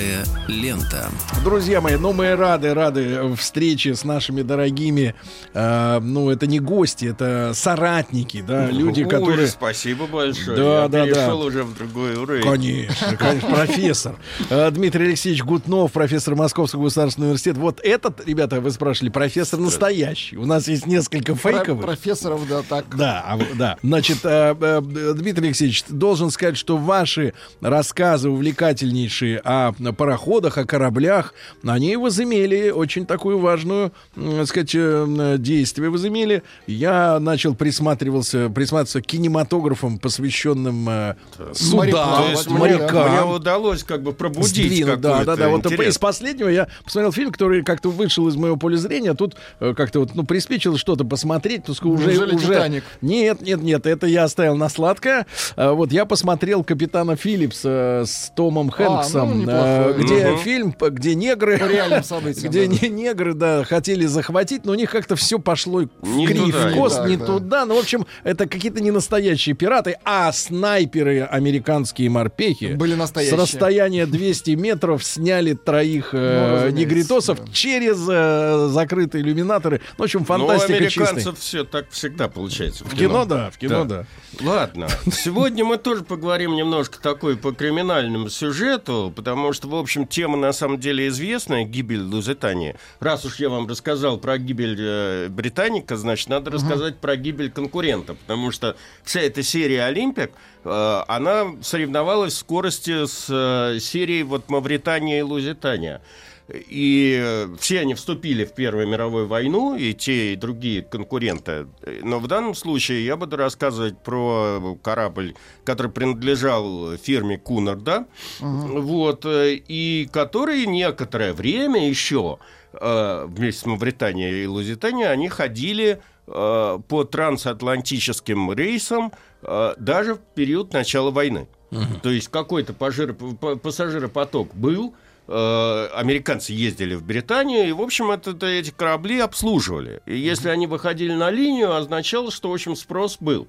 Голубая лента. Друзья мои, ну мы рады, рады встрече с нашими дорогими, э, ну это не гости, это соратники, да, люди, Ой, которые... Спасибо большое. Да, Я да, перешел да. уже в другой уровень. Конечно, конечно, профессор. Э, Дмитрий Алексеевич Гутнов, профессор Московского государственного университета. Вот этот, ребята, вы спрашивали, профессор настоящий. У нас есть несколько Про- фейковых. профессоров, да, так. Да, а да. Значит, э, э, Дмитрий Алексеевич, должен сказать, что ваши рассказы увлекательнейшие о пароходах, о кораблях, они возымели очень такую важную, так сказать, э, действие возымели. Я начал присматривался, присматриваться к кинематографам, посвященным э, судам, То есть мне, морякам. мне удалось как бы пробудить Сдвинуть, да, да, да. Вот интерес. из последнего я посмотрел фильм, который как-то вышел из моего поля зрения, а тут э, как-то вот, ну, приспичило что-то посмотреть, то уже, Неужели уже... «Титаник»? Нет, нет, нет, это я оставил на сладкое. А, Вот я посмотрел «Капитана Филлипса» с Томом Хэнксом, ну, неплохой. э, где Мгм. фильм, где негры... Где да. не- негры, да, хотели захватить, но у них как-то все пошло в туда, в не кост, так, не да. туда. Ну, в общем, это какие-то не настоящие пираты, а снайперы американские морпехи Были с настоящие. расстояния 200 метров сняли троих э, Ну, негритосов да. через э, закрытые иллюминаторы. Ну, в общем, Ну, у фантастика американцев чистая. все так всегда получается. В кино, да, в кино, да. Ладно. Сегодня мы тоже поговорим немножко такой по криминальному сюжету, потому что, в общем, тема на самом деле известная, гибель Лузитании. Раз уж я вам рассказал про гибель э, Британика, значит, надо рассказать про гибель конкурента, потому что вся эта серия «Олимпик», э, она соревновалась в скорости с э, серией вот Мавритания и Лузитания. И э, все они вступили в Первую мировую войну, и те, и другие конкуренты. Но в данном случае я буду рассказывать про корабль, который принадлежал фирме Кунар, да? Вот, э, и который некоторое время еще э, вместе с Мавританией и Лузитанией они ходили по трансатлантическим рейсам даже в период начала войны. То есть какой-то пассажиропоток был, американцы ездили в Британию, и, в общем, это, это эти корабли обслуживали. И если они выходили на линию, означало, что, в общем, спрос был.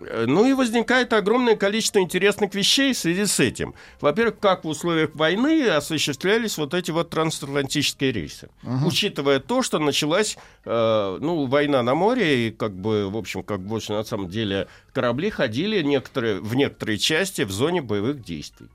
Э, Ну и возникает огромное количество интересных вещей в связи с этим. Во-первых, как в условиях войны осуществлялись вот эти вот трансатлантические рейсы. Учитывая то, что началась э, ну, война на море, и как бы, в общем, как бы на самом деле корабли ходили некоторые, в некоторые части в зоне боевых действий.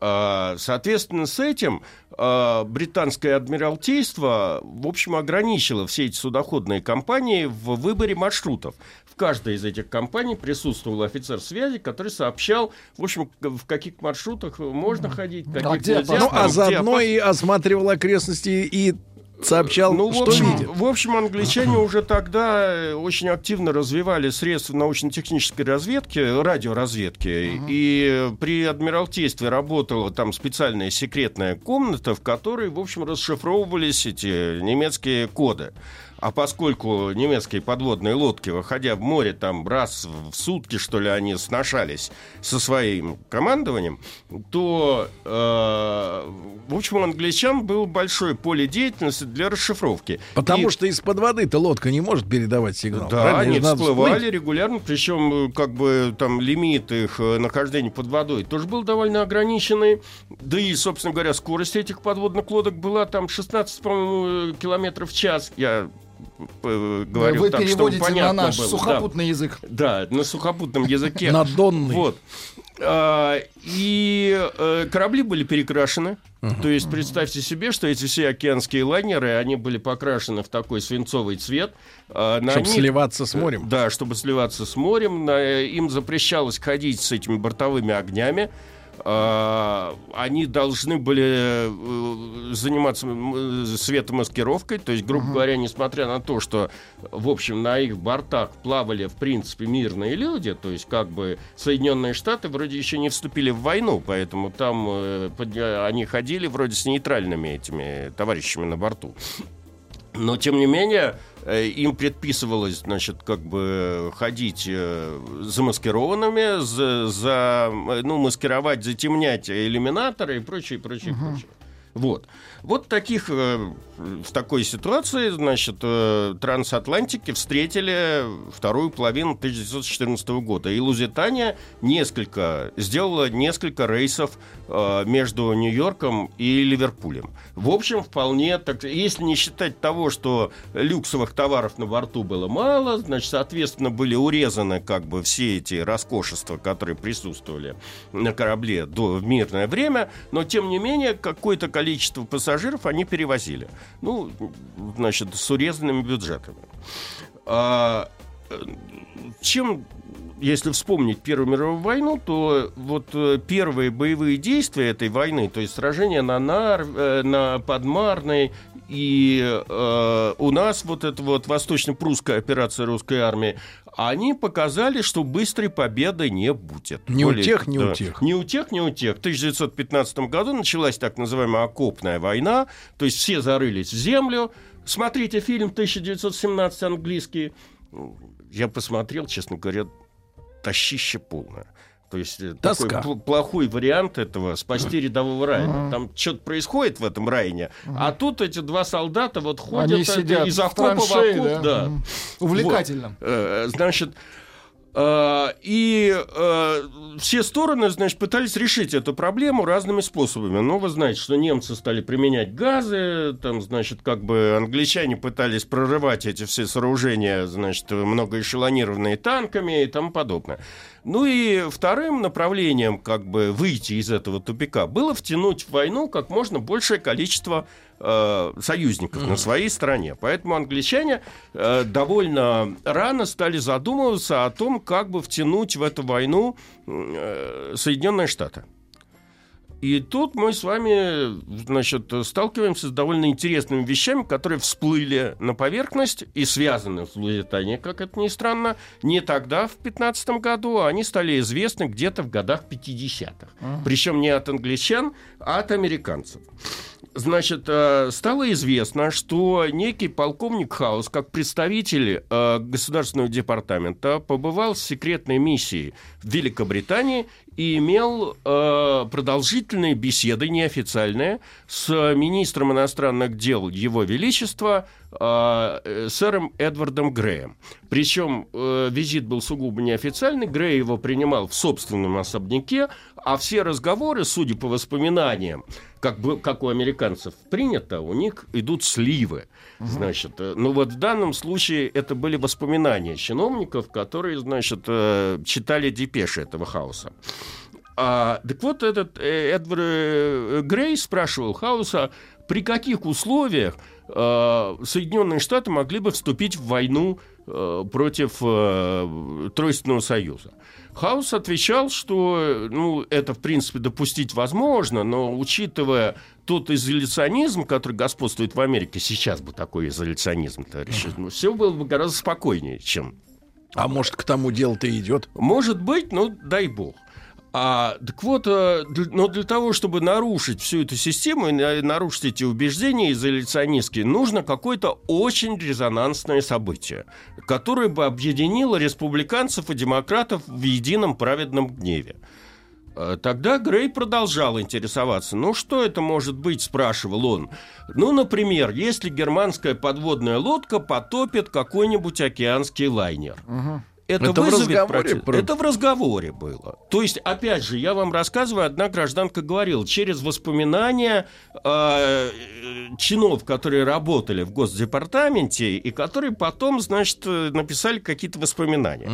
А, Соответственно, с этим а, британское адмиралтейство, в общем, ограничило все эти судоходные компании в выборе маршрутов. В каждой из этих компаний присутствовал офицер связи, который сообщал, в общем, в каких маршрутах можно ходить, каких где нельзя. Ну, а заодно опасно. и осматривал окрестности и сообщал, Ну, в что общем, видит. в общем, англичане уже тогда э, очень активно развивали средства научно-технической разведки, радиоразведки. И при Адмиралтействе работала там специальная секретная комната, в которой, в общем, расшифровывались эти немецкие коды. А поскольку немецкие подводные лодки, выходя в море, там раз в сутки, что ли, они сношались со своим командованием, то, э, в общем, у англичан было большое поле деятельности для расшифровки. Потому И- что из-под воды-то лодка не может передавать сигнал. да, правильно? они надо всплывали всплыть. регулярно, причем как бы там лимит их э, нахождения под водой тоже был довольно ограниченный. Да и, собственно говоря, скорость этих подводных лодок была там 16, по-моему, километров в час. Я э, говорю Вы так, чтобы переводите на понятно наш было. Да. сухопутный язык. Да, на сухопутном языке. На донный. Вот. А, И э, корабли были перекрашены. То есть представьте себе, что эти все океанские лайнеры, они были покрашены в такой свинцовый цвет. А, на Чтобы них- сливаться с морем. Да, чтобы сливаться с морем. На- Им запрещалось ходить с этими бортовыми огнями. А, Они должны были э, заниматься э, светомаскировкой. То есть, грубо говоря, несмотря на то, что, в общем, на их бортах плавали, в принципе, мирные люди, то есть, как бы, Соединенные Штаты вроде еще не вступили в войну, поэтому там э, под- они ходили вроде с нейтральными этими товарищами на борту. Но, тем не менее, им предписывалось, значит, как бы ходить э, замаскированными, за, за, э, ну, маскировать, затемнять иллюминаторы и прочее, прочее, прочее. Вот. Вот таких, э, в такой ситуации, значит, э, трансатлантики встретили вторую половину 1914 года. И Лузитания несколько, сделала несколько рейсов э, между Нью-Йорком и Ливерпулем. В общем, вполне, так, если не считать того, что люксовых товаров на борту было мало, значит, соответственно, были урезаны как бы все эти роскошества, которые присутствовали на корабле до, в мирное время, но, тем не менее, какое-то количество пассажиров они перевозили. Ну, значит, с урезанными бюджетами. А, э, чем, если вспомнить Первую мировую войну, то вот э, первые боевые действия этой войны, то есть сражения на, Нар, э, на Подмарной и э, у нас вот эта вот восточно-прусская операция русской армии, они показали, что быстрой победы не будет. Ни у тех, ни у тех. Ни у тех, ни у тех. В 1915 году началась так называемая окопная война, то есть все зарылись в землю. Смотрите фильм 1917 английский. Я посмотрел, честно говоря, тащище полное. То есть э, такой Тоска. пл- плохой вариант этого спасти рядового Райана. Там что-то происходит в этом Райне, а тут эти два солдата вот ходят Они это, сидят из окопа в окоп, да? да. Увлекательно. Э, Значит, э, и э, все стороны, значит, пытались решить эту проблему разными способами. Ну, вы знаете, что немцы стали применять газы, там, значит, как бы англичане пытались прорывать эти все сооружения, значит, многоэшелонированные танками и тому подобное. Ну и вторым направлением, как бы, выйти из этого тупика было втянуть в войну как можно большее количество э, союзников на своей стороне. Поэтому англичане э, довольно рано стали задумываться о том, как бы втянуть в эту войну э, Соединенные Штаты. И тут мы с вами, значит, сталкиваемся с довольно интересными вещами, которые всплыли на поверхность и связаны с Лузитанией, как это ни странно, не тогда, в 15 году, а они стали известны где-то в годах 50-х. Причем не от англичан, а от американцев. Значит, э, стало известно, что некий полковник Хаус, как представитель э, Государственного департамента, побывал с секретной миссией в Великобритании и имел э, продолжительные беседы, неофициальные, с министром иностранных дел Его Величества э, э, сэром Эдвардом Греем. Причем э, визит был сугубо неофициальный, Грей его принимал в собственном особняке, а все разговоры, судя по воспоминаниям, как, бы, как у американцев принято, у них идут сливы. Значит, э, ну вот в данном случае это были воспоминания чиновников, которые, значит, э, читали депеши этого хаоса. А, так вот, этот э, Эдвард э, Грей спрашивал Хауса, при каких условиях Соединенные Штаты могли бы вступить в войну э, против э, Тройственного Союза. Хаус отвечал, что ну, это, в принципе, допустить возможно, но учитывая тот изоляционизм, который господствует в Америке, сейчас бы такой изоляционизм, товарищи, ну, все было бы гораздо спокойнее, чем А может, к тому дело-то идет? может быть, ну, дай бог. А, так вот, э, но для того, чтобы нарушить всю эту систему и на- нарушить эти убеждения изоляционистские, нужно какое-то очень резонансное событие, которое бы объединило республиканцев и демократов в едином праведном гневе. Э, Тогда Грей продолжал интересоваться. Ну, что это может быть, спрашивал он. Ну, например, если германская подводная лодка потопит какой-нибудь океанский лайнер. Это, Это в вызовет разговоре протест. про- Это в разговоре было. То есть, опять же, я вам рассказываю, одна гражданка говорила, через воспоминания э, чинов, которые работали в Госдепартаменте и которые потом, значит, написали какие-то воспоминания.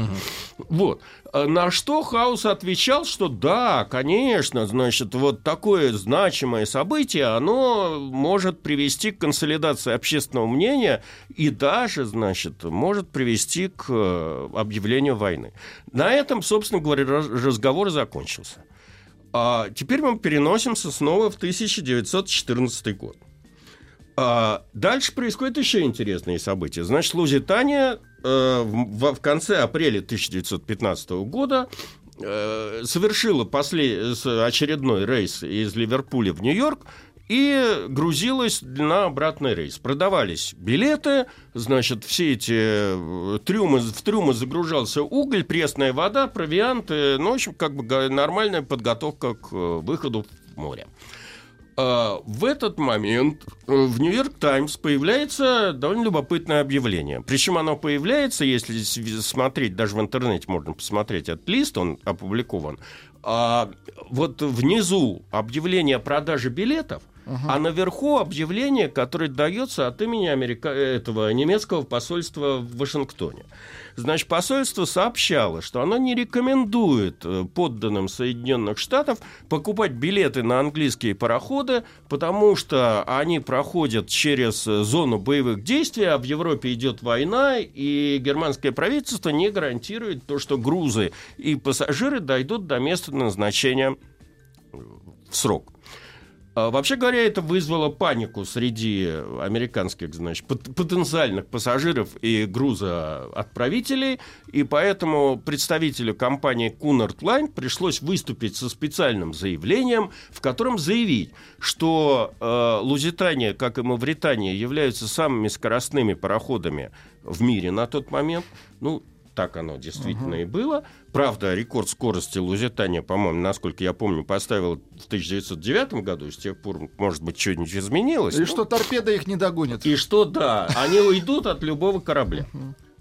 Вот. А На что Хаус отвечал, что да, конечно, значит, вот такое значимое событие, оно может привести к консолидации общественного мнения и даже, значит, может привести к э, объявлению войны. На этом, собственно говоря, раз- разговор закончился. А теперь мы переносимся снова в 1914 год. А, дальше происходят еще интересные события. Значит, Лузитания э, в, в- конце апреля 1915 года э, совершила после, очередной рейс из Ливерпуля в Нью-Йорк и грузилась на обратный рейс. Продавались билеты, значит, все эти э, трюмы, в трюмы загружался уголь, пресная вода, провианты, ну, в общем, как бы нормальная подготовка к э, выходу в море. А, В этот момент э, в Нью-Йорк Таймс появляется довольно любопытное объявление. Причем оно появляется, если смотреть, даже в интернете можно посмотреть этот лист, он опубликован. А, вот внизу объявление о продаже билетов, а наверху объявление, которое дается от имени Америка... этого немецкого посольства в Вашингтоне. Значит, посольство сообщало, что оно не рекомендует э, подданным Соединенных Штатов покупать билеты на английские пароходы, потому что они проходят через э, зону боевых действий, а в Европе идет война, и германское правительство не гарантирует то, что грузы и пассажиры дойдут до места назначения в срок. А, Вообще говоря, это вызвало панику среди американских, значит, пот- потенциальных пассажиров и грузоотправителей, и поэтому представителю компании Cunard Line пришлось выступить со специальным заявлением, в котором заявить, что э, Лузитания, как и Мавритания, являются самыми скоростными пароходами в мире на тот момент. Ну, так оно действительно и было. Правда, рекорд скорости Лузитания, по-моему, насколько я помню, поставил в 1909 году. С тех пор, может быть, что-нибудь изменилось. И Ну, что торпеда их не догонит. и что, да, они уйдут от любого корабля.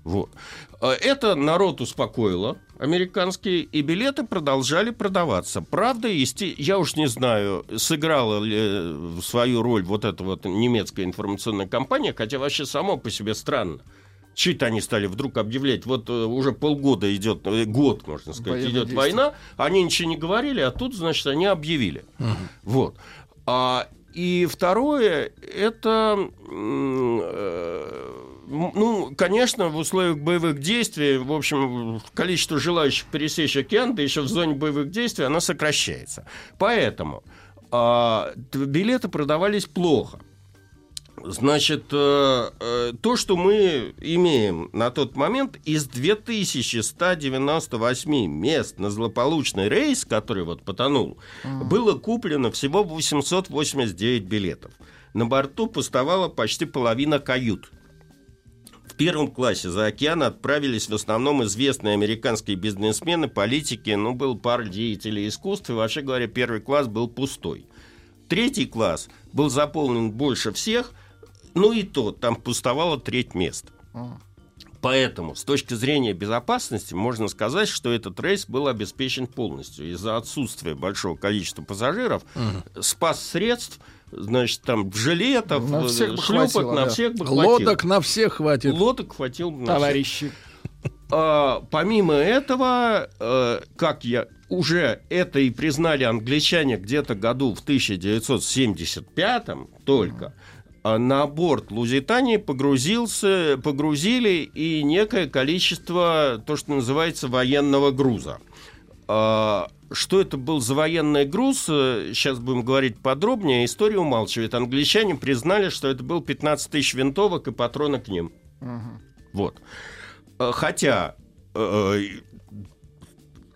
Вот. Э, Это народ успокоило, американские, и билеты продолжали продаваться. Правда, есте... я уж не знаю, сыграла ли э, свою роль вот эта вот немецкая информационная компания, хотя вообще само по себе странно. Чуть они стали вдруг объявлять, вот э, уже полгода идет, э, год, можно сказать, Военные идет действия. война, они ничего не говорили, а тут, значит, они объявили. Вот. А, и второе, это, э, ну, конечно, в условиях боевых действий, в общем, количество желающих пересечь океан, да еще в зоне боевых действий, оно сокращается. Поэтому а, билеты продавались плохо. Значит, э, э, то, что мы имеем на тот момент, из 2198 мест на злополучный рейс, который вот потонул, было куплено всего 889 билетов. На борту пустовала почти половина кают. В первом классе за океан отправились в основном известные американские бизнесмены, политики, ну, был пара деятелей искусств, и, вообще говоря, первый класс был пустой. Третий класс был заполнен больше всех, ну и то, там пустовало треть мест. Поэтому, с точки зрения безопасности, можно сказать, что этот рейс был обеспечен полностью. Из-за отсутствия большого количества пассажиров, спас средств, значит, там жилетов, На всех бы шлюпок, хватило, на да. всех бы хватило. Лодок на всех хватит. Лодок хватило бы на всех. А, помимо этого, э, как я уже это и признали англичане где-то году в 1975 только, на борт Лузитании погрузился, погрузили и некое количество, то, что называется, военного груза. А, Что это был за военный груз, э, сейчас будем говорить подробнее, история умалчивает. Англичане признали, что это был 15 тысяч винтовок и патроны к ним. Мгм. Вот. Э, Хотя, э,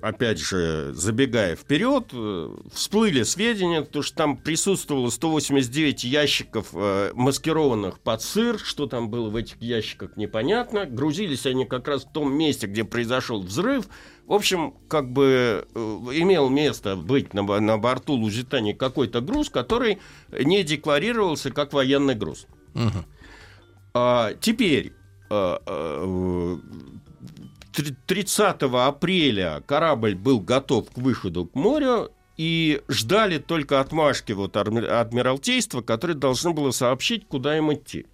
опять же, забегая вперед, э, всплыли сведения, то, что там присутствовало 189 ящиков, э, маскированных под сыр. Что там было в этих ящиках, непонятно. Грузились они как раз в том месте, где произошел взрыв. В общем, как бы э, имел место быть на, на борту Лузитании какой-то груз, который не декларировался как военный груз. Мгм. А, теперь, 30 апреля корабль был готов к выходу к морю, и ждали только отмашки вот Адмиралтейства, которое должно было сообщить, куда им идти.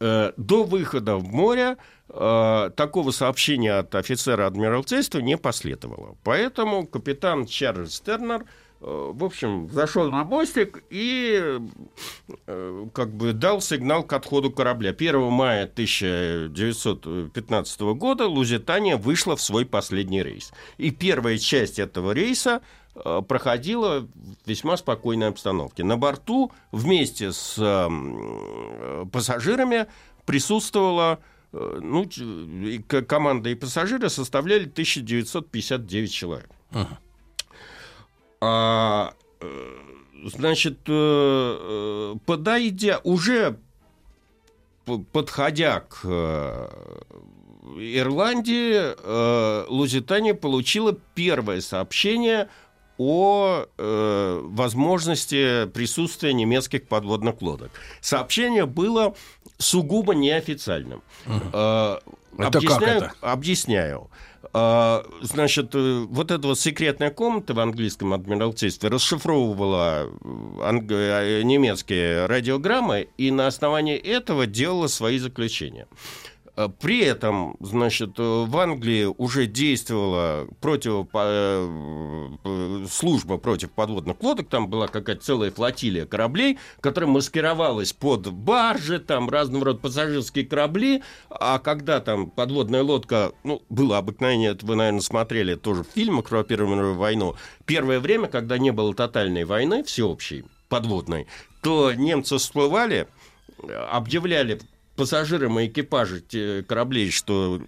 Э, До выхода в море э, такого сообщения от офицера Адмиралтейства не последовало. Поэтому капитан Чарльз Тернер в общем, зашел на мостик и э, как бы дал сигнал к отходу корабля. 1 мая 1915 года Лузитания вышла в свой последний рейс. И первая часть этого рейса э, проходила в весьма спокойной обстановке. На борту вместе с э, пассажирами присутствовала э, ну, команда и пассажиры составляли 1959 человек. Ага. А, э, значит, э, э, подойдя, уже подходя к Ирландии, Лузитания получила первое сообщение о э, возможности присутствия немецких подводных лодок. Сообщение было сугубо неофициальным. Э, Это как объясняю, это? Объясняю. Э, Значит, э, вот эта вот секретная комната в английском адмиралтействе расшифровывала э, анг- э, немецкие радиограммы и на основании этого делала свои заключения. Э, При этом, значит, э, в Англии уже действовала против, э, служба против подводных лодок, там была какая-то целая флотилия кораблей, которая маскировалась под баржи, там разного рода пассажирские корабли, а когда там подводная лодка, ну, было обыкновение, это вы, наверное, смотрели тоже в фильмах про Первую мировую войну, первое время, когда не было тотальной войны всеобщей, подводной, то немцы всплывали, объявляли пассажирам и экипажи кораблей, что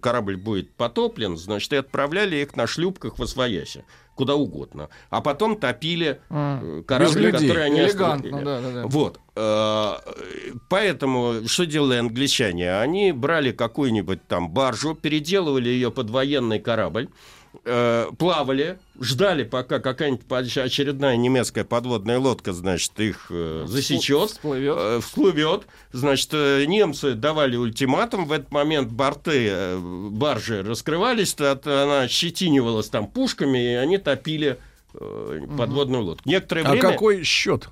корабль будет потоплен, значит, и отправляли их на шлюпках в Освояси, куда угодно. А потом топили э, корабль, людей. который они Элегантно, остановили. да, да, да. Вот. Э, Поэтому что делали англичане? Они брали какую-нибудь там баржу, переделывали ее под военный корабль, э, плавали, ждали, пока какая-нибудь очередная немецкая подводная лодка, значит, их э, засечет, Всплывет. э, всплывет. Значит, э, немцы давали ультиматум. В этот момент борты э, баржи раскрывались, от- она щетинивалась там пушками, и они топили э, подводную лодку. Некоторое А время... какой счет?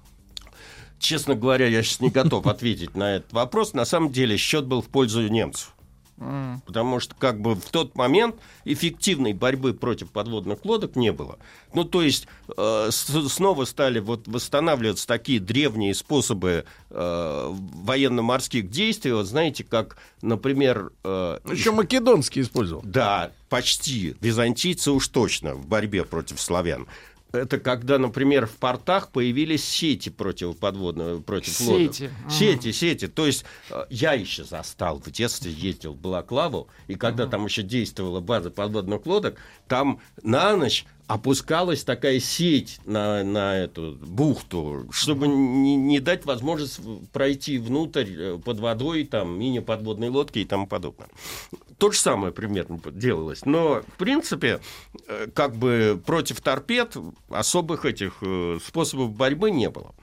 Честно говоря, я сейчас не готов ответить на этот вопрос. На самом деле счет был в пользу немцев. М. Потому что как бы в тот момент эффективной борьбы против подводных лодок не было. Ну, то есть э, с- снова стали вот восстанавливаться такие древние способы э, военно-морских действий. Вот знаете, как, например... э, Еще македонский использовал. да, почти. Византийцы уж точно в борьбе против славян. Это когда, например, в портах появились сети против подводного, против лодок. Сети. Сети, сети. То есть э, я еще застал в детстве, ездил в Балаклаву, и когда там еще действовала база подводных лодок, там на ночь опускалась такая сеть на, на эту бухту, чтобы не, не дать возможность пройти внутрь э, под водой, там, мини-подводные лодки и тому подобное. То же самое примерно делалось. Но, в принципе, э, как бы против торпед особых этих э, способов борьбы не было.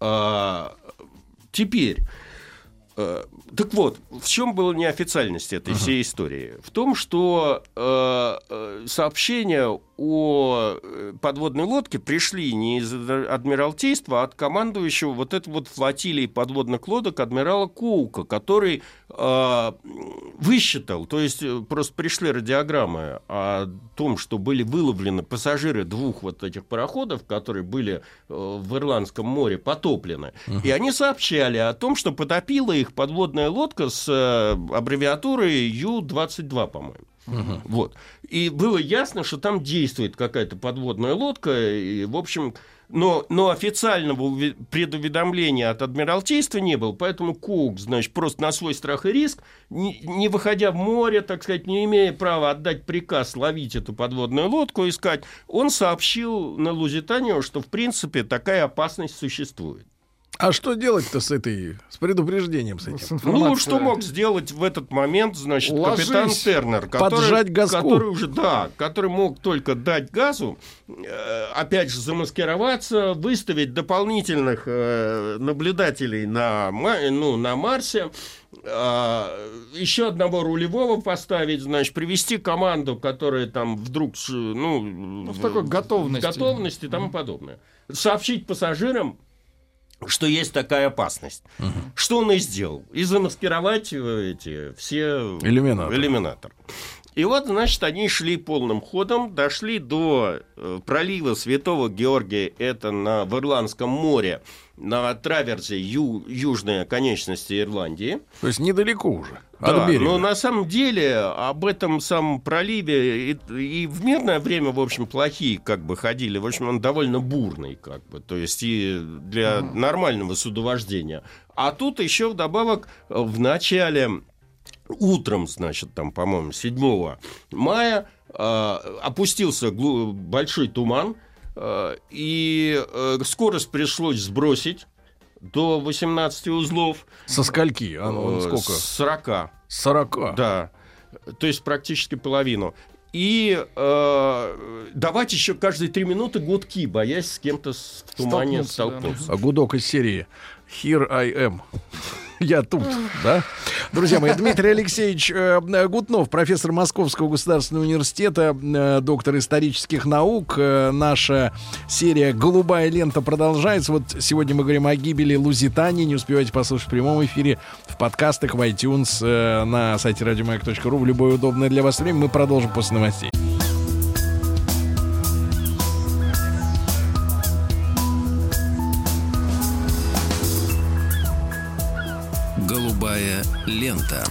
А, Теперь, э, так вот, в чем была неофициальность этой всей истории? В том, что э, э, сообщения о э, подводной лодке пришли не из Адмиралтейства, а от командующего вот этой вот флотилии подводных лодок адмирала Коука, который э, высчитал, то есть э, просто пришли радиограммы о том, что были выловлены пассажиры двух вот этих пароходов, которые были в Ирландском море потоплены, и они сообщали о том, что потопила их подводная лодка с э, аббревиатурой Ю-22, по-моему. Вот. И было ясно, что там действует какая-то подводная лодка, и, в общем, но, но официального предуведомления от Адмиралтейства не было, поэтому Кук, значит, просто на свой страх и риск, не, не выходя в море, так сказать, не имея права отдать приказ ловить эту подводную лодку, искать, он сообщил на Лузитанию, что, в принципе, такая опасность существует. А что делать-то с этой, с предупреждением с С этим? Ну, информацией. что мог сделать в этот момент, значит, Ложись. капитан Тернер, который, который уже, да, который мог только дать газу, э, опять же, замаскироваться, выставить дополнительных э, наблюдателей на, ну, на Марсе, э, еще одного рулевого поставить, значит, привести команду, которая там вдруг, ш- ну, в такой готовности. готовности и тому подобное. Сообщить пассажирам, что есть такая опасность. Что он и сделал. И замаскировать э, эти все Иллюминаторы. иллюминатор. И вот, значит, они шли полным ходом, дошли до э, пролива Святого Георгия, это на, в Ирландском море, на траверзе ю- южной оконечности Ирландии. То есть недалеко уже Да, берега. но на самом деле об этом самом проливе и, и в мирное время, в общем, плохие как бы ходили. В общем, он довольно бурный, как бы, то есть и для нормального судовождения. А тут еще вдобавок э, в начале утром, значит, там, по-моему, 7 мая э, опустился большой туман, И э, скорость пришлось сбросить до 18 узлов. Со скольки? А, ну, Э, сколько? С 40. 40. Да. То есть практически половину. И э, давать еще каждые три минуты гудки, боясь с кем-то с- в тумане Столкнуться, да. столкнуться. А Гудок из серии Here I am. Я тут, да? Друзья мои, Дмитрий Алексеевич э, Гутнов, профессор Московского государственного университета, э, доктор исторических наук. Э, наша серия «Голубая лента» продолжается. Вот сегодня мы говорим о гибели Лузитании. Не успевайте послушать в прямом эфире, в подкастах, в iTunes, э, на сайте радиомаяк.ру в любое удобное для вас время. Мы продолжим после новостей. Голубая лента.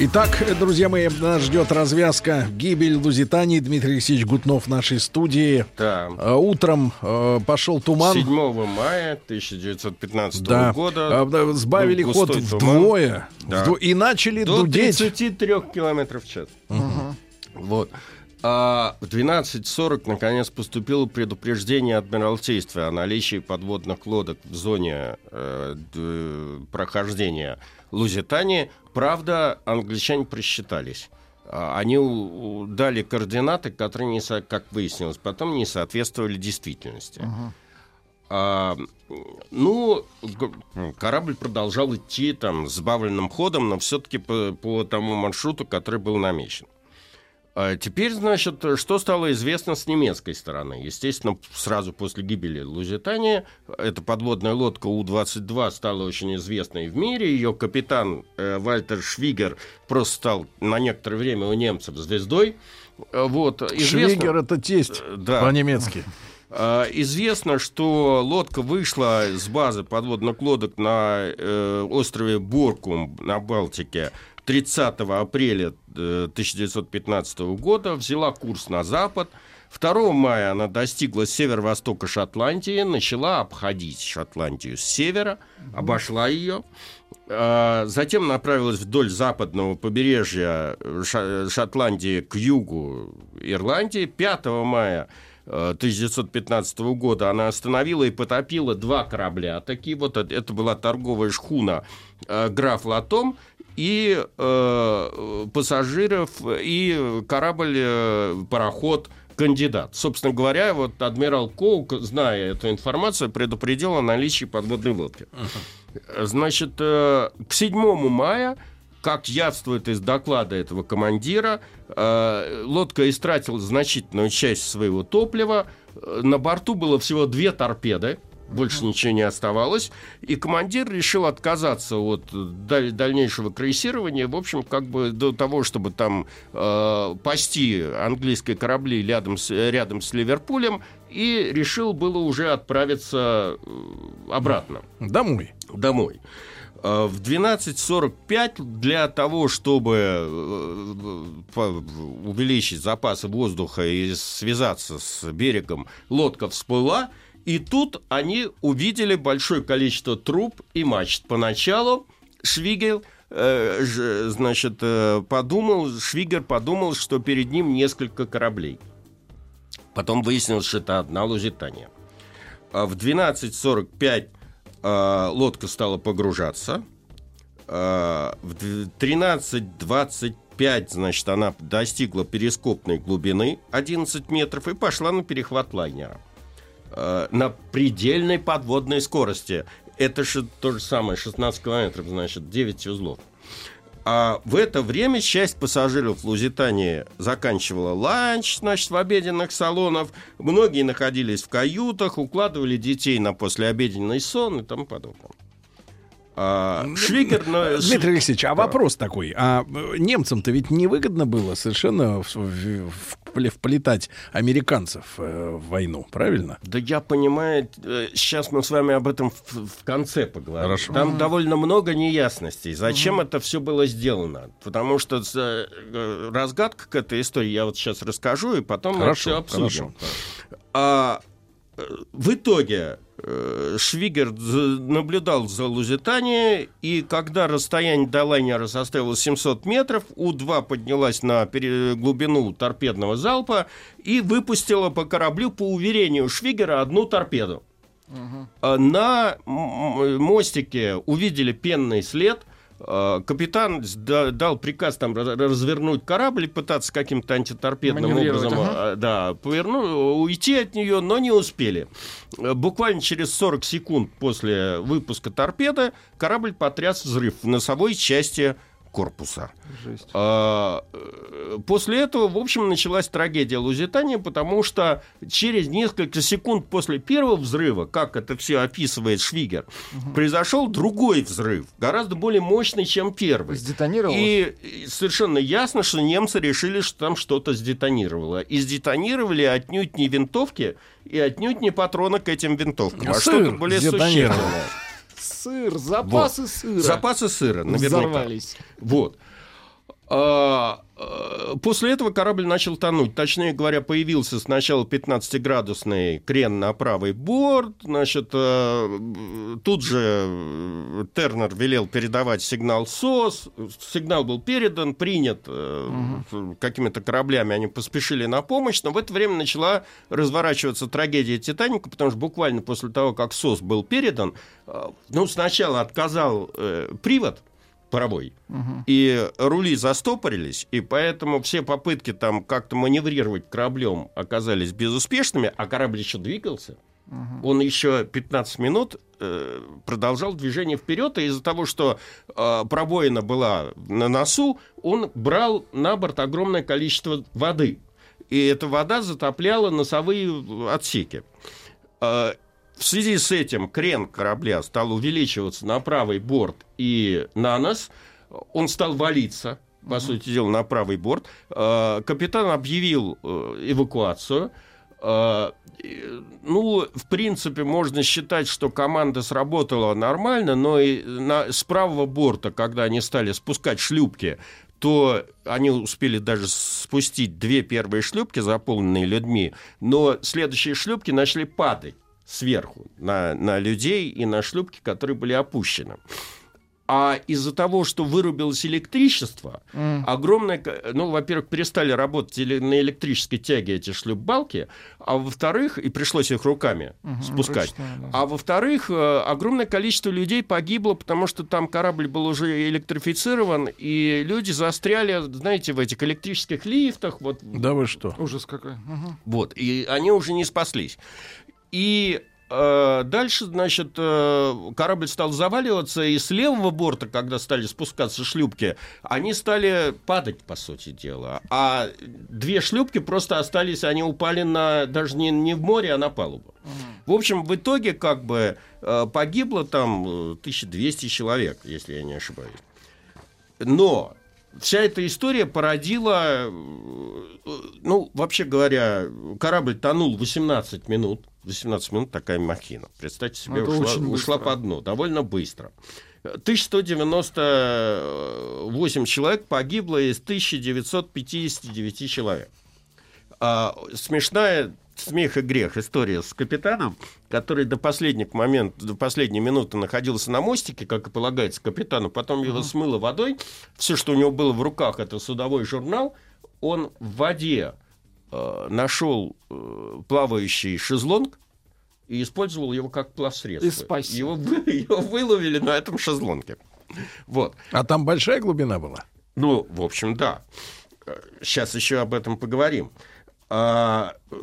Итак, друзья мои, нас ждет развязка гибель Лузитании. Дмитрий Алексеевич Гутнов в нашей студии. Да. Э, Утром э, пошел туман. 7 мая 1915 Да. года А, да, сбавили ход густой вдвое. Да. Вдво- И начали до дудеть. 33 километров в час. Вот. А в 12.40 наконец поступило предупреждение Адмиралтейства о наличии подводных лодок в зоне э, д- прохождения Лузитании. Правда, англичане просчитались. А, Они у- у- дали координаты, которые, не со- как выяснилось, потом не соответствовали действительности. А, ну, корабль продолжал идти там с сбавленным ходом, но все-таки по, по тому маршруту, который был намечен. А теперь, значит, что стало известно с немецкой стороны? Естественно, сразу после гибели Лузитании эта подводная лодка У-22 стала очень известной в мире. Ее капитан э, Вальтер Швигер просто стал на некоторое время у немцев звездой. Э, Вот, известно- Швигер это тесть Э, да. по-немецки. А, Известно, что лодка вышла с базы подводных лодок на э, острове Боркум на Балтике 30 апреля э, 1915 года, взяла курс на запад. 2 мая она достигла северо-востока Шотландии, начала обходить Шотландию с севера, обошла ее. А, Затем направилась вдоль западного побережья Ша- Шотландии к югу Ирландии. 5 мая э, 1915 года она остановила и потопила два корабля. Такие вот, э, это была торговая шхуна э, «Граф Латом» и э, пассажиров, и корабль, э, пароход кандидат. Собственно говоря, вот адмирал Коук, зная эту информацию, предупредил о наличии подводной лодки. Значит, э, к 7 мая, как явствует из доклада этого командира, э, лодка истратила значительную часть своего топлива. Э, На борту было всего две торпеды, больше ничего не оставалось. И командир решил отказаться от даль- дальнейшего крейсирования, в общем, как бы до того, чтобы там э, пасти английские корабли рядом с, рядом с Ливерпулем, и решил было уже отправиться э, обратно Домой. домой. Э, В 12.45 для того, чтобы э, по- увеличить запасы воздуха и связаться с берегом, лодка всплыла, и тут они увидели большое количество труб и мачт. Поначалу Швигель э, значит, э, подумал, Швигер подумал, что перед ним несколько кораблей. Потом выяснилось, что это одна Лузитания. А В 12.45 э, лодка стала погружаться. Э, В д- 13.25, значит, она достигла перископной глубины 11 метров и пошла на перехват лайнера. Э, На предельной подводной скорости. Это же то же самое, 16 километров, значит, 9 узлов. А в это время часть пассажиров Лузитании заканчивала ланч, значит, в обеденных салонах. Многие находились в каютах, укладывали детей на послеобеденный сон и тому подобное. А, Швигер... ну, Ш- Дмитрий Алексеевич, а Да. вопрос такой. А немцам-то ведь невыгодно было совершенно в- в- в- вплетать американцев э, в войну, правильно? Да я понимаю, э, сейчас мы с вами об этом в, в конце поговорим. Хорошо. Там довольно много неясностей. Зачем это все было сделано? Потому что э, разгадка к этой истории я вот сейчас расскажу, и потом мы все обсудим. хорошо. А, в итоге э, Швигер наблюдал за Лузитанией, и когда расстояние до лайнера составило 700 метров, У-2 поднялась на глубину торпедного залпа и выпустила по кораблю, по уверению Швигера, одну торпеду. А На мостике увидели пенный след. А, Капитан дал приказ там раз- развернуть корабль и пытаться каким-то антиторпедным образом ага. а, да, поверну, уйти от нее, но не успели. Э, Буквально через 40 секунд после выпуска торпеды корабль потряс взрыв в носовой части корпуса. Жесть. А, э, После этого, в общем, началась трагедия Лузитании, потому что через несколько секунд после первого взрыва, как это все описывает Швигер, произошел другой взрыв, гораздо более мощный, чем первый. Сдетонировал? И совершенно ясно, что немцы решили, что там что-то сдетонировало. И сдетонировали отнюдь не винтовки и отнюдь не патроны к этим винтовкам, а, А что-то более существенное. Сыр, запасы сыра. Запасы сыра, наверняка. Взорвались. Вот. А, После этого корабль начал тонуть. Точнее говоря, появился сначала 15-градусный крен на правый борт. Значит, э, тут же э, Тернер велел передавать сигнал СОС. Сигнал был передан, принят э, какими-то кораблями. Они поспешили на помощь. Но в это время начала разворачиваться трагедия Титаника, потому что буквально после того, как СОС был передан, э, ну, сначала отказал э, привод, паровой. И рули застопорились, и поэтому все попытки там как-то маневрировать кораблем оказались безуспешными, а корабль еще двигался. Он еще 15 минут э, продолжал движение вперед, и из-за того, что э, пробоина была на носу, он брал на борт огромное количество воды. И эта вода затопляла носовые отсеки. Э, В связи с этим крен корабля стал увеличиваться на правый борт и на нос. Он стал валиться, по сути дела, на правый борт. Э, Капитан объявил э, эвакуацию. Э, Ну, в принципе, можно считать, что команда сработала нормально, но и на, с правого борта, когда они стали спускать шлюпки, то они успели даже спустить две первые шлюпки, заполненные людьми, но следующие шлюпки начали падать сверху на, на людей и на шлюпки, которые были опущены. А из-за того, что вырубилось электричество, огромное... ко- Ну, во-первых, перестали работать эле- на электрической тяге эти шлюпбалки, а во-вторых, и пришлось их руками спускать. ручную, да. А во-вторых, э, огромное количество людей погибло, потому что там корабль был уже электрифицирован, и люди застряли, знаете, в этих электрических лифтах, вот Да вы что? Ужас какой. Мгм. вот, и они уже не спаслись. И э, дальше, значит, э, корабль стал заваливаться, и с левого борта, когда стали спускаться шлюпки, они стали падать, по сути дела. А две шлюпки просто остались, они упали на, даже не, не в море, а на палубу. В общем, в итоге как бы э, погибло там э, 1200 человек, если я не ошибаюсь. Но вся эта история породила, ну, вообще говоря, корабль тонул 18 минут. 18 минут такая махина. Представьте себе, Это ушла, ушла по дну, довольно быстро. 1198 человек погибло из 1959 человек. А, смешная смех и грех история с капитаном, который до последних момент, до последней минуты находился на мостике, как и полагается капитану, потом его смыло водой, все, что у него было в руках, это судовой журнал, он в воде нашел э, плавающий шезлонг и использовал его как плавсредство. И спасибо. Его, вы- его выловили на этом шезлонге. Вот. А там большая глубина была? Ну, в общем, да. Сейчас еще об этом поговорим. А, э,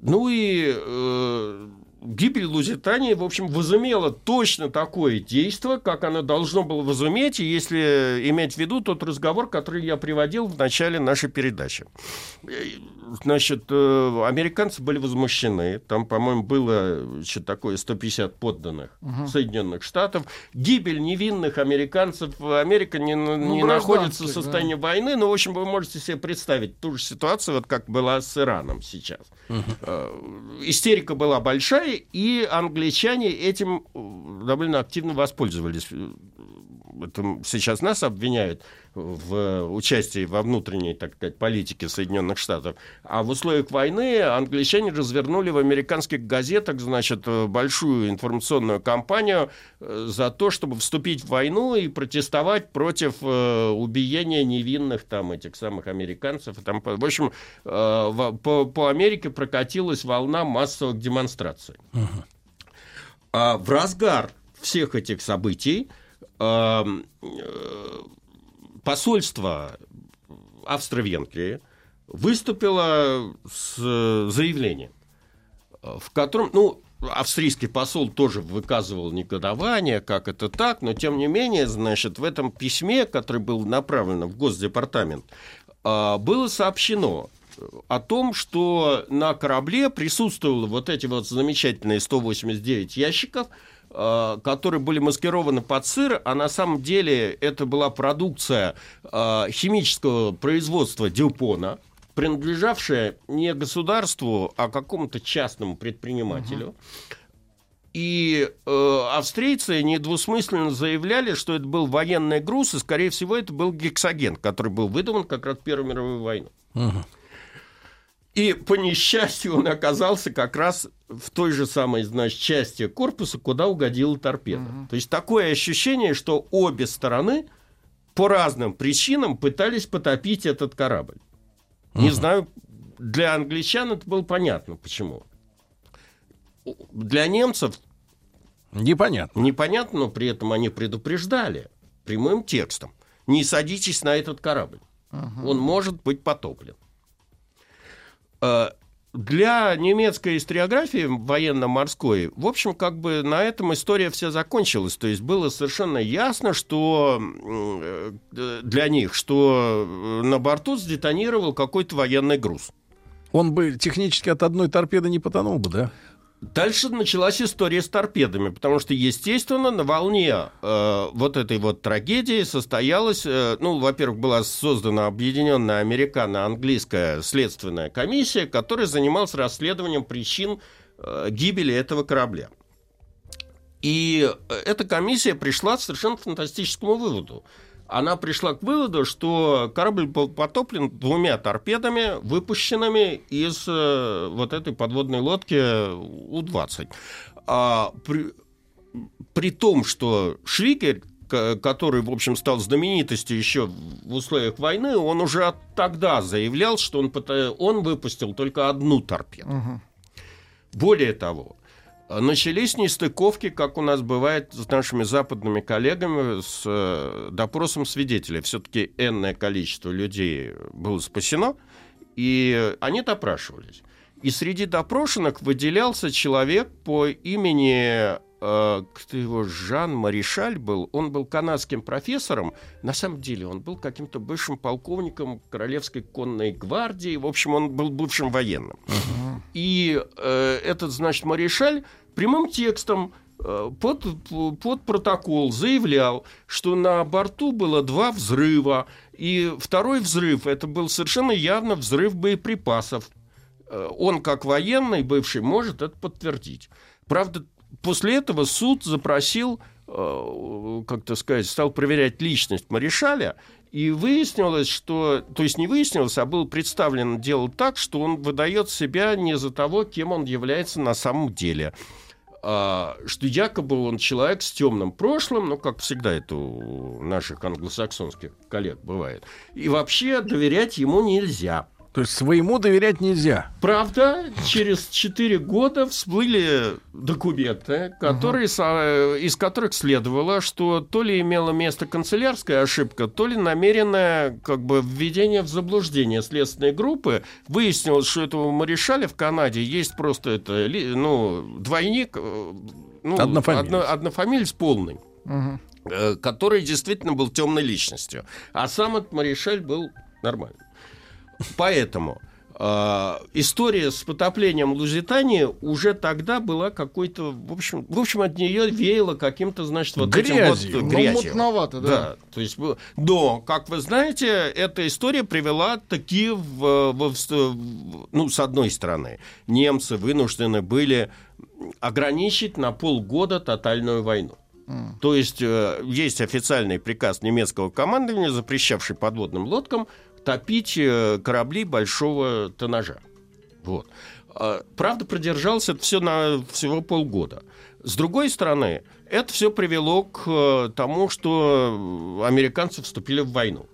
ну и э, гибель Лузитании, в общем, возымела точно такое действие, как оно должно было возыметь, и если иметь в виду тот разговор, который я приводил в начале нашей передачи. Значит, э, американцы были возмущены. Там, по-моему, было что такое 150 подданных Соединенных Штатов. Гибель невинных американцев. Америка не, Ну, не находится в состоянии войны. Но, в общем, вы можете себе представить ту же ситуацию, вот как была с Ираном сейчас. Э, Истерика была большая, и англичане этим э, довольно активно воспользовались. Это сейчас нас обвиняют в участии во внутренней, так сказать, политике Соединенных Штатов. А в условиях войны англичане развернули в американских газетах, значит, большую информационную кампанию э, за то, чтобы вступить в войну и протестовать против э, убиения невинных там этих самых американцев. И там, в общем, э, по, по Америке прокатилась волна массовых демонстраций. Uh-huh. А в разгар всех этих событий э, посольство Австро-Венгрии выступило с заявлением, в котором, ну, австрийский посол тоже выказывал негодование, как это так, но тем не менее, значит, в этом письме, которое было направлено в Госдепартамент, было сообщено о том, что на корабле присутствовало вот эти вот замечательные 189 ящиков – Э, которые были маскированы под сыр, а на самом деле это была продукция э, химического производства Дюпона, принадлежавшая не государству, а какому-то частному предпринимателю. Угу. И э, австрийцы недвусмысленно заявляли, что это был военный груз, и, скорее всего, это был гексоген, который был выдуман как раз в Первую мировую войну. Угу. И по несчастью он оказался как раз в той же самой, значит, части корпуса, куда угодила торпеда. Угу. То есть такое ощущение, что обе стороны по разным причинам пытались потопить этот корабль. Угу. Не знаю, для англичан это было понятно, почему. Для немцев непонятно. Непонятно, но при этом они предупреждали прямым текстом: не садитесь на этот корабль, угу. он может быть потоплен. Э, для немецкой историографии военно-морской, в общем, как бы на этом история вся закончилась. То есть было совершенно ясно, что э, для них, что э, на борту сдетонировал какой-то военный груз. Он бы технически от одной торпеды не потонул бы, да? Дальше началась история с торпедами, потому что, естественно, на волне э, вот этой вот трагедии состоялась, э, ну, во-первых, была создана объединенная американо-английская следственная комиссия, которая занималась расследованием причин э, гибели этого корабля. И э, эта комиссия пришла к совершенно фантастическому выводу она пришла к выводу, что корабль был потоплен двумя торпедами, выпущенными из э, вот этой подводной лодки У-20. А при, при том, что Швигель, который, в общем, стал знаменитостью еще в условиях войны, он уже тогда заявлял, что он, он выпустил только одну торпеду. Угу. Более того, Начались нестыковки, как у нас бывает с нашими западными коллегами, с э, допросом свидетелей. Все-таки энное количество людей было спасено, и они допрашивались. И среди допрошенных выделялся человек по имени э, кто его, Жан Маришаль был, он был канадским профессором, на самом деле он был каким-то бывшим полковником Королевской конной гвардии, в общем, он был бывшим военным. Uh-huh. И э, этот, значит, Маришаль прямым текстом э, под, под протокол заявлял, что на борту было два взрыва, и второй взрыв это был совершенно явно взрыв боеприпасов. Э, он, как военный бывший, может это подтвердить. Правда, после этого суд запросил, э, как-то сказать, стал проверять личность Маришаля, и выяснилось, что... То есть не выяснилось, а было представлено дело так, что он выдает себя не за того, кем он является на самом деле а, что якобы он человек с темным прошлым, ну, как всегда это у наших англосаксонских коллег бывает. И вообще доверять ему нельзя. То есть своему доверять нельзя. Правда, через 4 года всплыли документы, которые, угу. из которых следовало, что то ли имела место канцелярская ошибка, то ли намеренное как бы, введение в заблуждение следственной группы. Выяснилось, что этого Маришаля в Канаде есть просто это, ну, двойник, э, ну, однофамилец. Одно, однофамилец полный. Угу который действительно был темной личностью. А сам этот Маришаль был нормальный. Поэтому э, история с потоплением Лузитании уже тогда была какой-то, в общем, в общем, от нее веяло каким-то, значит, вот грязью. этим вот грязью. Ну, мутновато, да. да. То есть, но, как вы знаете, эта история привела таки в, в, в, ну, с одной стороны, немцы вынуждены были ограничить на полгода тотальную войну. То есть э, есть официальный приказ немецкого командования, запрещавший подводным лодкам топить э, корабли большого тоннажа. Вот. А, Правда, продержался это все на всего полгода. С другой стороны, это все привело к э, тому, что американцы вступили в войну.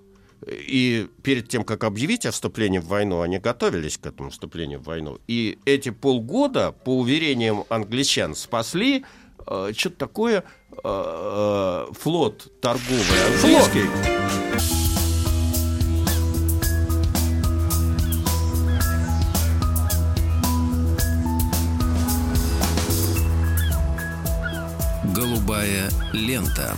И перед тем, как объявить о вступлении в войну, они готовились к этому вступлению в войну. И эти полгода, по уверениям англичан, спасли э, что-то такое э, э, флот торговый английский. Голубая лента.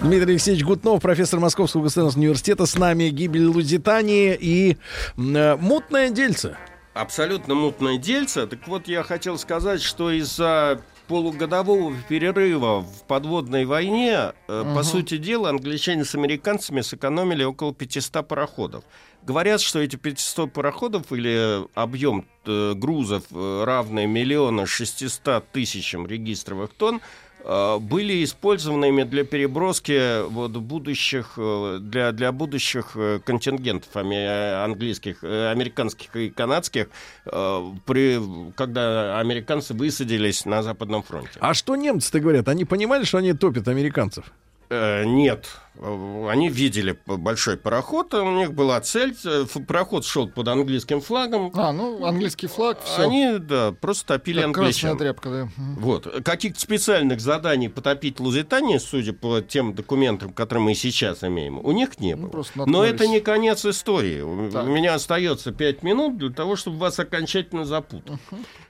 Дмитрий Алексеевич Гутнов, профессор Московского государственного университета, с нами гибель Лузитании и э, мутное дельце. Абсолютно мутное дельце. Так вот, я хотел сказать, что из-за полугодового перерыва в подводной войне, э, по сути дела, англичане с американцами сэкономили около 500 пароходов. Говорят, что эти 500 пароходов или объем э, грузов, э, равный миллиона 600 тысячам регистровых тонн, э, были использованными для переброски вот, будущих, э, для, для будущих контингентов английских, американских и канадских, э, при, когда американцы высадились на Западном фронте. А что немцы-то говорят? Они понимали, что они топят американцев? Э, Нет, они видели большой пароход, у них была цель, э, пароход шел под английским флагом, А, ну, английский флаг, все. они, да, просто топили красная англичан. тряпка, да. Вот. Каких-то специальных заданий потопить Лузитанию, судя по тем документам, которые мы сейчас имеем, у них не Ну, было. просто Но это не конец истории. У Так. у меня остается пять минут для того, чтобы вас окончательно запутать.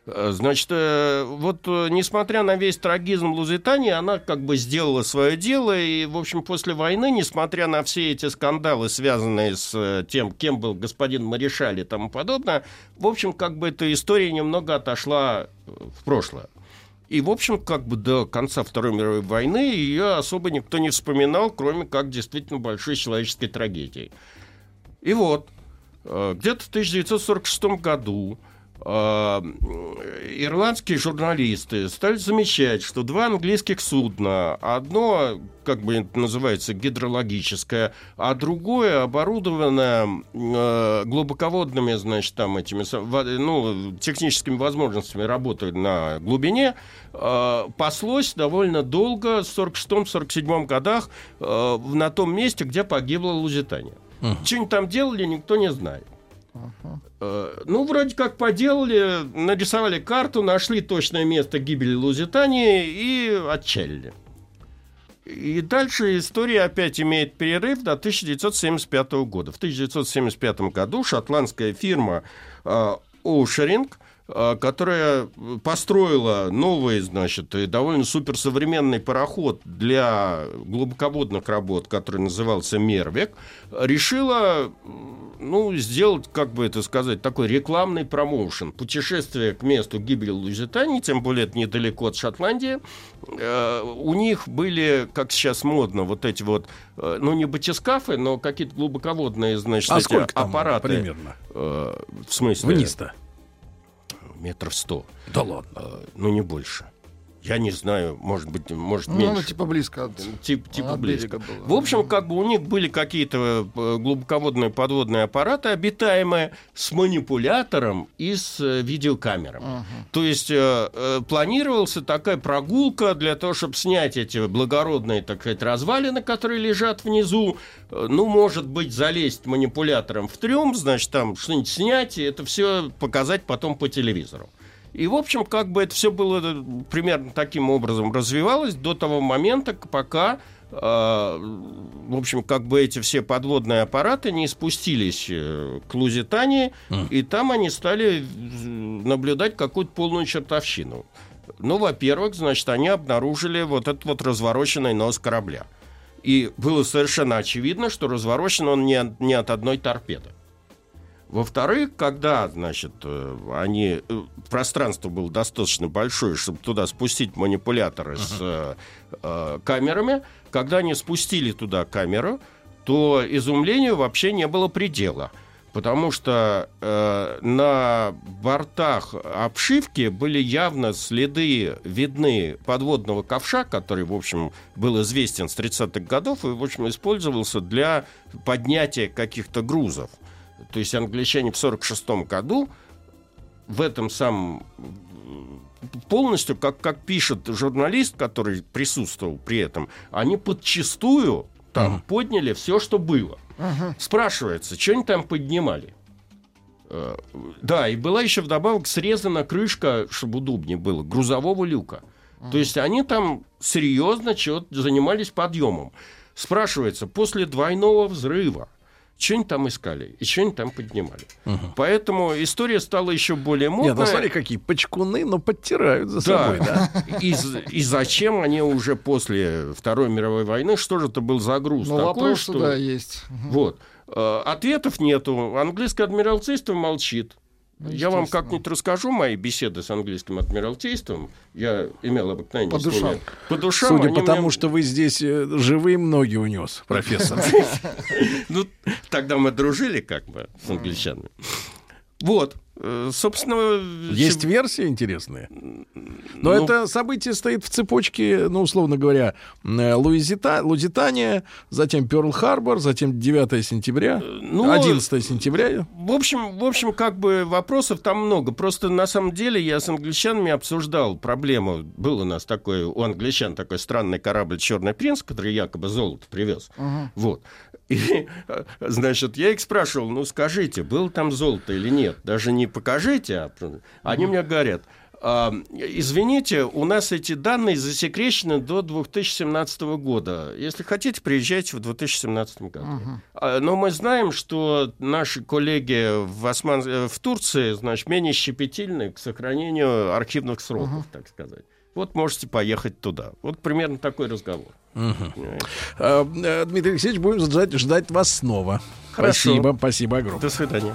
Э, Значит, э, вот э, несмотря на весь трагизм Лузитании, она как бы сделала свое дело, и, в общем, после войны, несмотря на все эти скандалы, связанные с э, тем, кем был господин Маришаль и тому подобное, в общем, как бы эта история немного отошла э, в прошлое. И, в общем, как бы до конца Второй мировой войны ее особо никто не вспоминал, кроме как действительно большой человеческой трагедии. И вот, э, где-то в 1946 году ирландские журналисты стали замечать, что два английских судна, одно, как бы это называется, гидрологическое, а другое оборудовано э, глубоководными, значит, там этими, ну, техническими возможностями работы на глубине, э, паслось довольно долго, в 46-47 годах, э, на том месте, где погибла Лузитания. Что они там делали, никто не знает. Э, Ну, вроде как поделали, нарисовали карту, нашли точное место гибели Лузитании и отчалили. И дальше история опять имеет перерыв до 1975 года. В 1975 году шотландская фирма э, которая построила новый, значит, и довольно суперсовременный пароход для глубоководных работ, который назывался «Мервик», решила ну, сделать, как бы это сказать, такой рекламный промоушен. Путешествие к месту гибели Лузитании, тем более это недалеко от Шотландии. Э, у них были, как сейчас модно, вот эти вот, э, ну, не батискафы, но какие-то глубоководные, значит, А сколько там аппараты. примерно? Э, в смысле? Вниз-то. Метров сто. Да ладно. Э, ну, не больше. Я не знаю, может быть, может, Ну, меньше. ну, типа близко от... Тип- типа от близко. было. В общем, как бы у них были какие-то э, глубоководные подводные аппараты обитаемые с манипулятором и с э, видеокамерами. То есть э, э, планировался такая прогулка для того, чтобы снять эти благородные, так сказать, развалины, которые лежат внизу. Ну, может быть, залезть манипулятором в трюм, значит, там что-нибудь снять, и это все показать потом по телевизору. И, в общем, как бы это все было э, примерно таким образом развивалось до того момента, пока, э, в общем, как бы эти все подводные аппараты не спустились э, к Лузитании, и там они стали наблюдать какую-то полную чертовщину. Ну, во-первых, значит, они обнаружили вот этот вот развороченный нос корабля. И было совершенно очевидно, что разворочен он не, от- не от одной торпеды. Во-вторых, когда, значит, э, они... э, Пространство было достаточно большое, чтобы туда спустить манипуляторы с э, э, камерами, когда они спустили туда камеру, то изумлению вообще не было предела. Потому что э, на бортах обшивки были явно следы видны подводного ковша, который, в общем, был известен с 30-х годов и, в общем, использовался для поднятия каких-то грузов. То есть англичане в 46 году в этом самом полностью, как, как пишет журналист, который присутствовал при этом, они подчистую там подняли все, что было. Спрашивается, что они там поднимали? Э, Да, и была еще вдобавок срезана крышка, чтобы удобнее было, грузового люка. То есть они там серьезно занимались подъемом. Спрашивается, после двойного взрыва, что они там искали и что они там поднимали. Поэтому история стала еще более мутная. Нет, ну смотри, какие почкуны, но подтирают за Да. собой, да? И, и зачем они уже после Второй мировой войны, что же это был за груз Ну, такой, вопрос, что... да, есть. Вот. Э, Ответов нету. Английское адмиралтейство молчит. Ну, Я вам как-нибудь расскажу мои беседы с английским адмиралтейством. Я имел обыкновение По с ними- душам. По душам. Судя по тому, мне- что вы здесь э, живые ноги унес, профессор. Ну, тогда мы дружили как бы с англичанами. Вот. Э, Собственно... Есть сев- версии интересные. Но Ну, это событие стоит в цепочке, ну, условно говоря, э, Луизита, Лузитания, затем Перл-Харбор, затем 9 сентября, ну, 11 сентября. В общем, в общем, как бы вопросов там много. Просто на самом деле я с англичанами обсуждал проблему. Был у нас такой, у англичан такой странный корабль «Черный принц», который якобы золото привез. Вот. И, э, значит, я их спрашивал, ну скажите, было там золото или нет? Даже не покажите, а они мне говорят, «А, извините, у нас эти данные засекречены до 2017 года. Если хотите, приезжайте в 2017 году. А, Но мы знаем, что наши коллеги в, Осман... э, в Турции, значит, менее щепетильны к сохранению архивных сроков, так сказать. Вот можете поехать туда. Вот примерно такой разговор. Э, Дмитрий Алексеевич, будем ждать, ждать вас снова. Хорошо. Спасибо, спасибо огромное. До свидания.